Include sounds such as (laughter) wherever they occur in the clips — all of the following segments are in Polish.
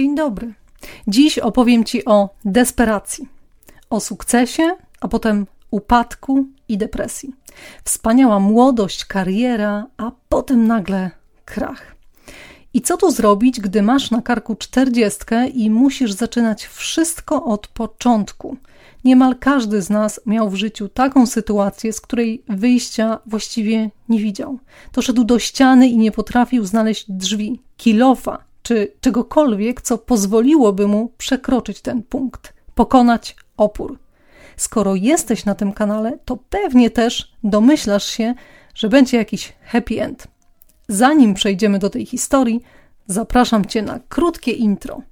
Dzień dobry. Dziś opowiem Ci o desperacji, o sukcesie, a potem upadku i depresji. Wspaniała młodość, kariera, a potem nagle krach. I co tu zrobić, gdy masz na karku czterdziestkę i musisz zaczynać wszystko od początku? Niemal każdy z nas miał w życiu taką sytuację, z której wyjścia właściwie nie widział. Doszedł do ściany i nie potrafił znaleźć drzwi, kilofa czy czegokolwiek, co pozwoliłoby mu przekroczyć ten punkt, pokonać opór. Skoro jesteś na tym kanale, to pewnie też domyślasz się, że będzie jakiś happy end. Zanim przejdziemy do tej historii, zapraszam Cię na krótkie intro.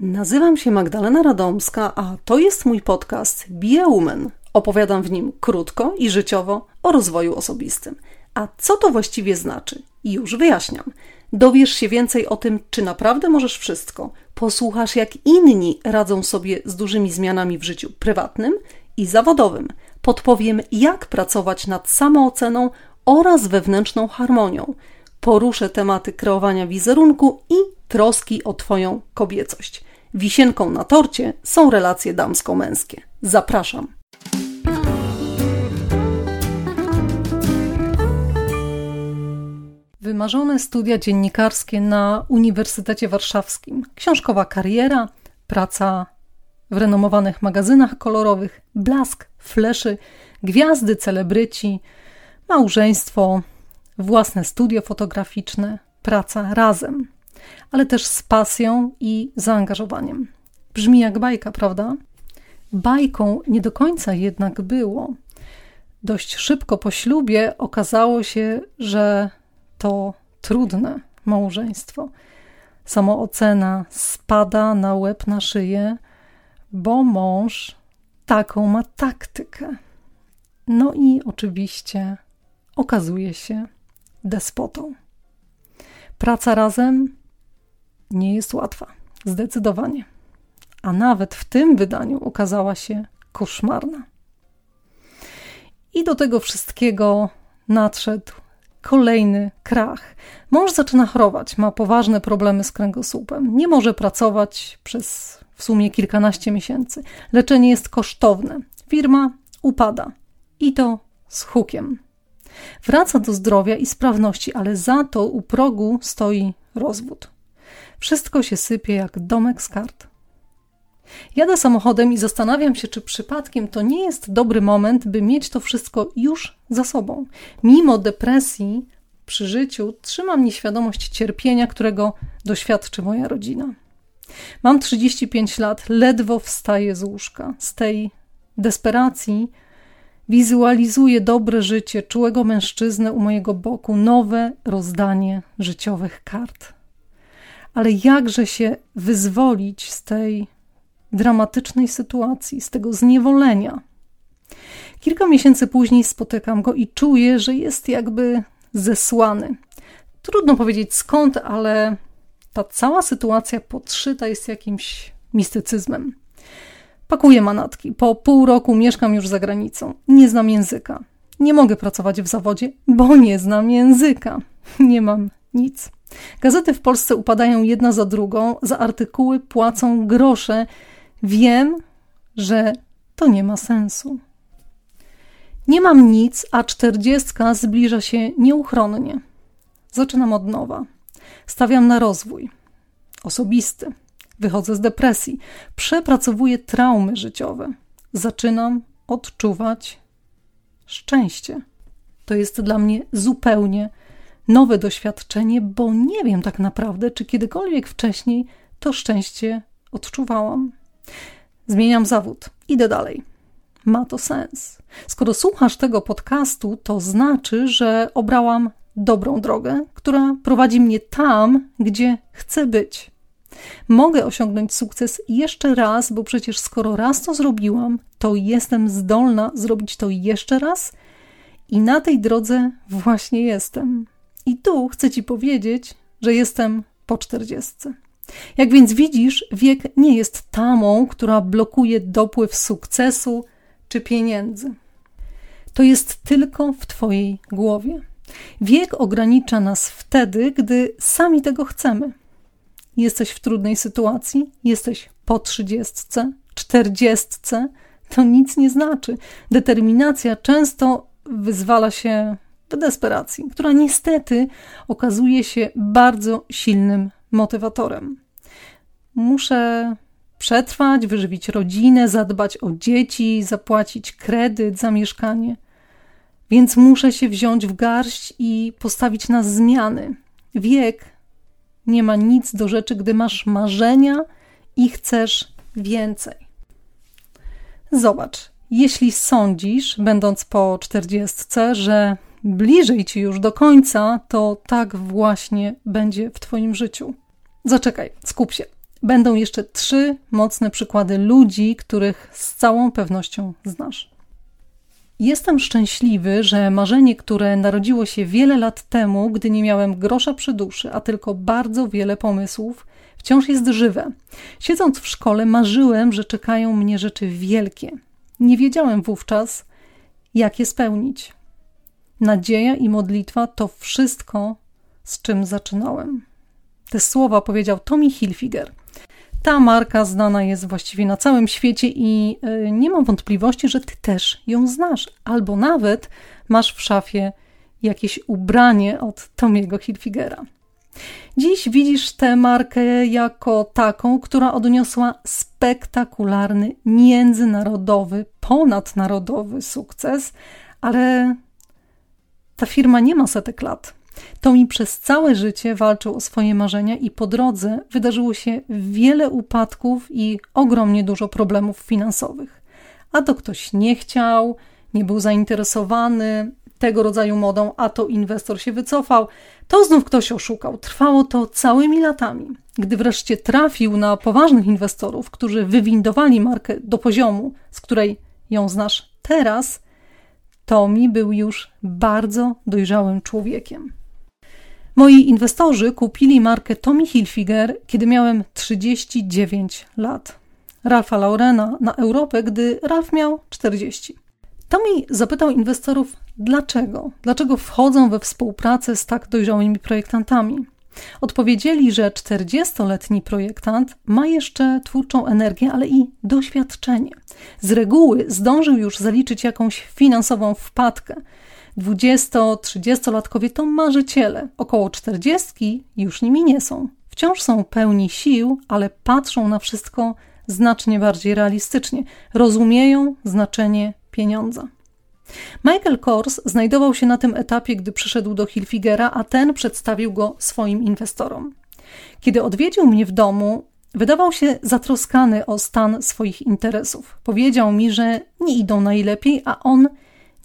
Nazywam się Magdalena Radomska, a to jest mój podcast Be. Opowiadam w nim krótko i życiowo o rozwoju osobistym. A co to właściwie znaczy? Już wyjaśniam. Dowiesz się więcej o tym, czy naprawdę możesz wszystko. Posłuchasz, jak inni radzą sobie z dużymi zmianami w życiu prywatnym i zawodowym. Podpowiem, jak pracować nad samooceną oraz wewnętrzną harmonią. Poruszę tematy kreowania wizerunku i troski o Twoją kobiecość. Wisienką na torcie są relacje damsko-męskie. Zapraszam. Wymarzone studia dziennikarskie na Uniwersytecie Warszawskim, książkowa kariera, praca w renomowanych magazynach kolorowych, blask, fleszy, gwiazdy, celebryci, małżeństwo, własne studio fotograficzne, praca razem, ale też z pasją i zaangażowaniem. Brzmi jak bajka, prawda? Bajką nie do końca jednak było. Dość szybko po ślubie okazało się, że to trudne małżeństwo. Samoocena spada na łeb na szyję, bo mąż taką ma taktykę. No i oczywiście okazuje się despotą. Praca razem nie jest łatwa, zdecydowanie. A nawet w tym wydaniu okazała się koszmarna. I do tego wszystkiego nadszedł kolejny krach. Mąż zaczyna chorować, ma poważne problemy z kręgosłupem, nie może pracować przez w sumie kilkanaście miesięcy. Leczenie jest kosztowne. Firma upada i to z hukiem. Wraca do zdrowia i sprawności, ale za to u progu stoi rozwód. Wszystko się sypie jak domek z kart. Jadę samochodem i zastanawiam się, czy przypadkiem to nie jest dobry moment, by mieć to wszystko już za sobą. Mimo depresji przy życiu trzyma mnie świadomość cierpienia, którego doświadczy moja rodzina. Mam 35 lat, ledwo wstaję z łóżka. Z tej desperacji wizualizuję dobre życie czułego mężczyznę u mojego boku, nowe rozdanie życiowych kart. Ale jakże się wyzwolić z tej dramatycznej sytuacji, z tego zniewolenia. Kilka miesięcy później spotykam go i czuję, że jest jakby zesłany. Trudno powiedzieć skąd, ale ta cała sytuacja podszyta jest jakimś mistycyzmem. Pakuję manatki. Po pół roku mieszkam już za granicą. Nie znam języka. Nie mogę pracować w zawodzie, bo nie znam języka. (laughs) Nie mam nic. Gazety w Polsce upadają jedna za drugą, za artykuły płacą grosze Wiem, że to nie ma sensu. Nie mam nic, a czterdziestka zbliża się nieuchronnie. Zaczynam od nowa. Stawiam na rozwój osobisty. Wychodzę z depresji. Przepracowuję traumy życiowe. Zaczynam odczuwać szczęście. To jest dla mnie zupełnie nowe doświadczenie, bo nie wiem tak naprawdę, czy kiedykolwiek wcześniej to szczęście odczuwałam. Zmieniam zawód, idę dalej. Ma to sens. Skoro słuchasz tego podcastu, to znaczy, że obrałam dobrą drogę, która prowadzi mnie tam, gdzie chcę być. Mogę osiągnąć sukces jeszcze raz, bo przecież skoro raz to zrobiłam, to jestem zdolna zrobić to jeszcze raz i na tej drodze właśnie jestem. I tu chcę Ci powiedzieć, że jestem po czterdziestce. Jak więc widzisz, wiek nie jest tamą, która blokuje dopływ sukcesu czy pieniędzy. To jest tylko w Twojej głowie. Wiek ogranicza nas wtedy, gdy sami tego chcemy. Jesteś w trudnej sytuacji, jesteś po trzydziestce, czterdziestce, to nic nie znaczy. Determinacja często wyzwala się w desperacji, która niestety okazuje się bardzo silnym motywatorem. Muszę przetrwać, wyżywić rodzinę, zadbać o dzieci, zapłacić kredyt za mieszkanie. Więc muszę się wziąć w garść i postawić na zmiany. Wiek nie ma nic do rzeczy, gdy masz marzenia i chcesz więcej. Zobacz, jeśli sądzisz, będąc po czterdziestce, że bliżej ci już do końca, to tak właśnie będzie w Twoim życiu. Zaczekaj, skup się. Będą jeszcze trzy mocne przykłady ludzi, których z całą pewnością znasz. Jestem szczęśliwy, że marzenie, które narodziło się wiele lat temu, gdy nie miałem grosza przy duszy, a tylko bardzo wiele pomysłów, wciąż jest żywe. Siedząc w szkole, marzyłem, że czekają mnie rzeczy wielkie. Nie wiedziałem wówczas, jak je spełnić. Nadzieja i modlitwa to wszystko, z czym zaczynałem. Te słowa powiedział Tommy Hilfiger. Ta marka znana jest właściwie na całym świecie i e, nie mam wątpliwości, że ty też ją znasz, albo nawet masz w szafie jakieś ubranie od Tomiego Hilfigera. Dziś widzisz tę markę jako taką, która odniosła spektakularny, międzynarodowy, ponadnarodowy sukces, ale ta firma nie ma setek lat. Tomi przez całe życie walczył o swoje marzenia i po drodze wydarzyło się wiele upadków i ogromnie dużo problemów finansowych. A to ktoś nie chciał, nie był zainteresowany tego rodzaju modą, a to inwestor się wycofał, to znów ktoś oszukał. Trwało to całymi latami. Gdy wreszcie trafił na poważnych inwestorów, którzy wywindowali markę do poziomu, z której ją znasz teraz, Tomi był już bardzo dojrzałym człowiekiem. Moi inwestorzy kupili markę Tommy Hilfiger, kiedy miałem 39 lat. Ralfa Laurena na Europę, gdy Ralf miał 40. Tommy zapytał inwestorów, dlaczego? Dlaczego wchodzą we współpracę z tak dojrzałymi projektantami? Odpowiedzieli, że 40-letni projektant ma jeszcze twórczą energię, ale i doświadczenie. Z reguły zdążył już zaliczyć jakąś finansową wpadkę. 20-30-latkowie to marzyciele, około 40 już nimi nie są. Wciąż są pełni sił, ale patrzą na wszystko znacznie bardziej realistycznie. Rozumieją znaczenie pieniądza. Michael Kors znajdował się na tym etapie, gdy przyszedł do Hilfigera, a ten przedstawił go swoim inwestorom. Kiedy odwiedził mnie w domu, wydawał się zatroskany o stan swoich interesów. Powiedział mi, że nie idą najlepiej, a on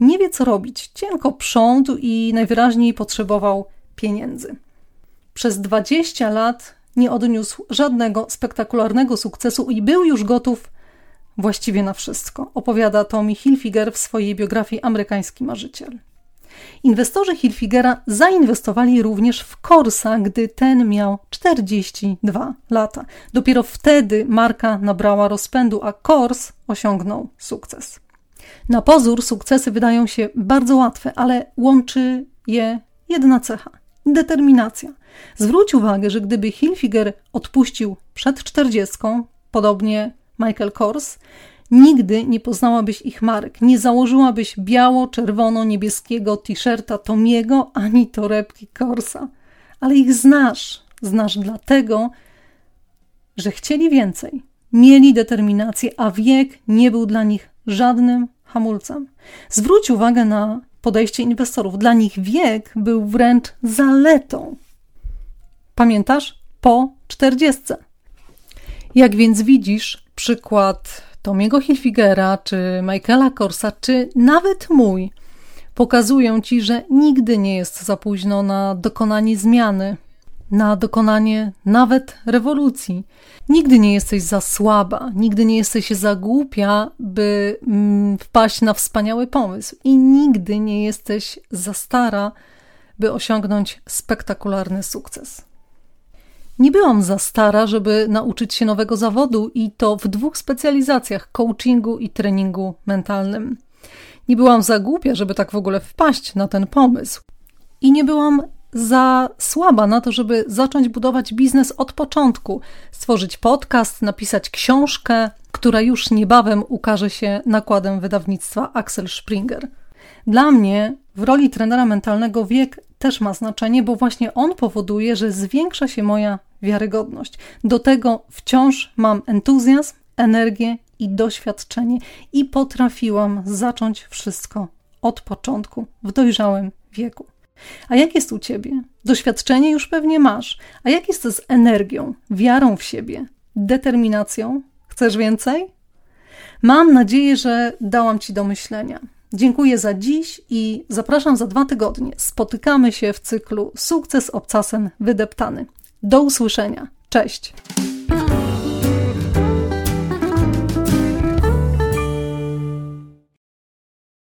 nie wie co robić. Cienko prządu i najwyraźniej potrzebował pieniędzy. Przez 20 lat nie odniósł żadnego spektakularnego sukcesu i był już gotów właściwie na wszystko, opowiada Tommy Hilfiger w swojej biografii Amerykański Marzyciel. Inwestorzy Hilfigera zainwestowali również w Corsa, gdy ten miał 42 lata. Dopiero wtedy marka nabrała rozpędu, a Kors osiągnął sukces. Na pozór sukcesy wydają się bardzo łatwe, ale łączy je jedna cecha determinacja. Zwróć uwagę, że gdyby Hilfiger odpuścił przed czterdziestką, podobnie Michael Kors, nigdy nie poznałabyś ich marek. Nie założyłabyś biało-czerwono-niebieskiego t-shirta Tomiego ani torebki Korsa. Ale ich znasz. Znasz dlatego, że chcieli więcej. Mieli determinację, a wiek nie był dla nich żadnym hamulcem. Zwróć uwagę na podejście inwestorów. Dla nich wiek był wręcz zaletą. Pamiętasz? Po czterdziestce. Jak więc widzisz, przykład Tomiego Hilfigera, czy Michaela Korsa, czy nawet mój pokazują ci, że nigdy nie jest za późno na dokonanie zmiany, na dokonanie nawet rewolucji. Nigdy nie jesteś za słaba, nigdy nie jesteś za głupia, by mm, wpaść na wspaniały pomysł, i nigdy nie jesteś za stara, by osiągnąć spektakularny sukces. Nie byłam za stara, żeby nauczyć się nowego zawodu i to w dwóch specjalizacjach coachingu i treningu mentalnym. Nie byłam za głupia, żeby tak w ogóle wpaść na ten pomysł. i nie byłam za słaba na to, żeby zacząć budować biznes od początku, stworzyć podcast, napisać książkę, która już niebawem ukaże się nakładem wydawnictwa Axel Springer. Dla mnie w roli trenera mentalnego wiek też ma znaczenie, bo właśnie on powoduje, że zwiększa się moja wiarygodność. Do tego wciąż mam entuzjazm, energię i doświadczenie i potrafiłam zacząć wszystko od początku, w dojrzałym wieku. A jak jest u ciebie? Doświadczenie już pewnie masz. A jak jest z energią, wiarą w siebie, determinacją? Chcesz więcej? Mam nadzieję, że dałam ci do myślenia. Dziękuję za dziś i zapraszam za dwa tygodnie. Spotykamy się w cyklu Sukces obcasem wydeptany. Do usłyszenia. Cześć!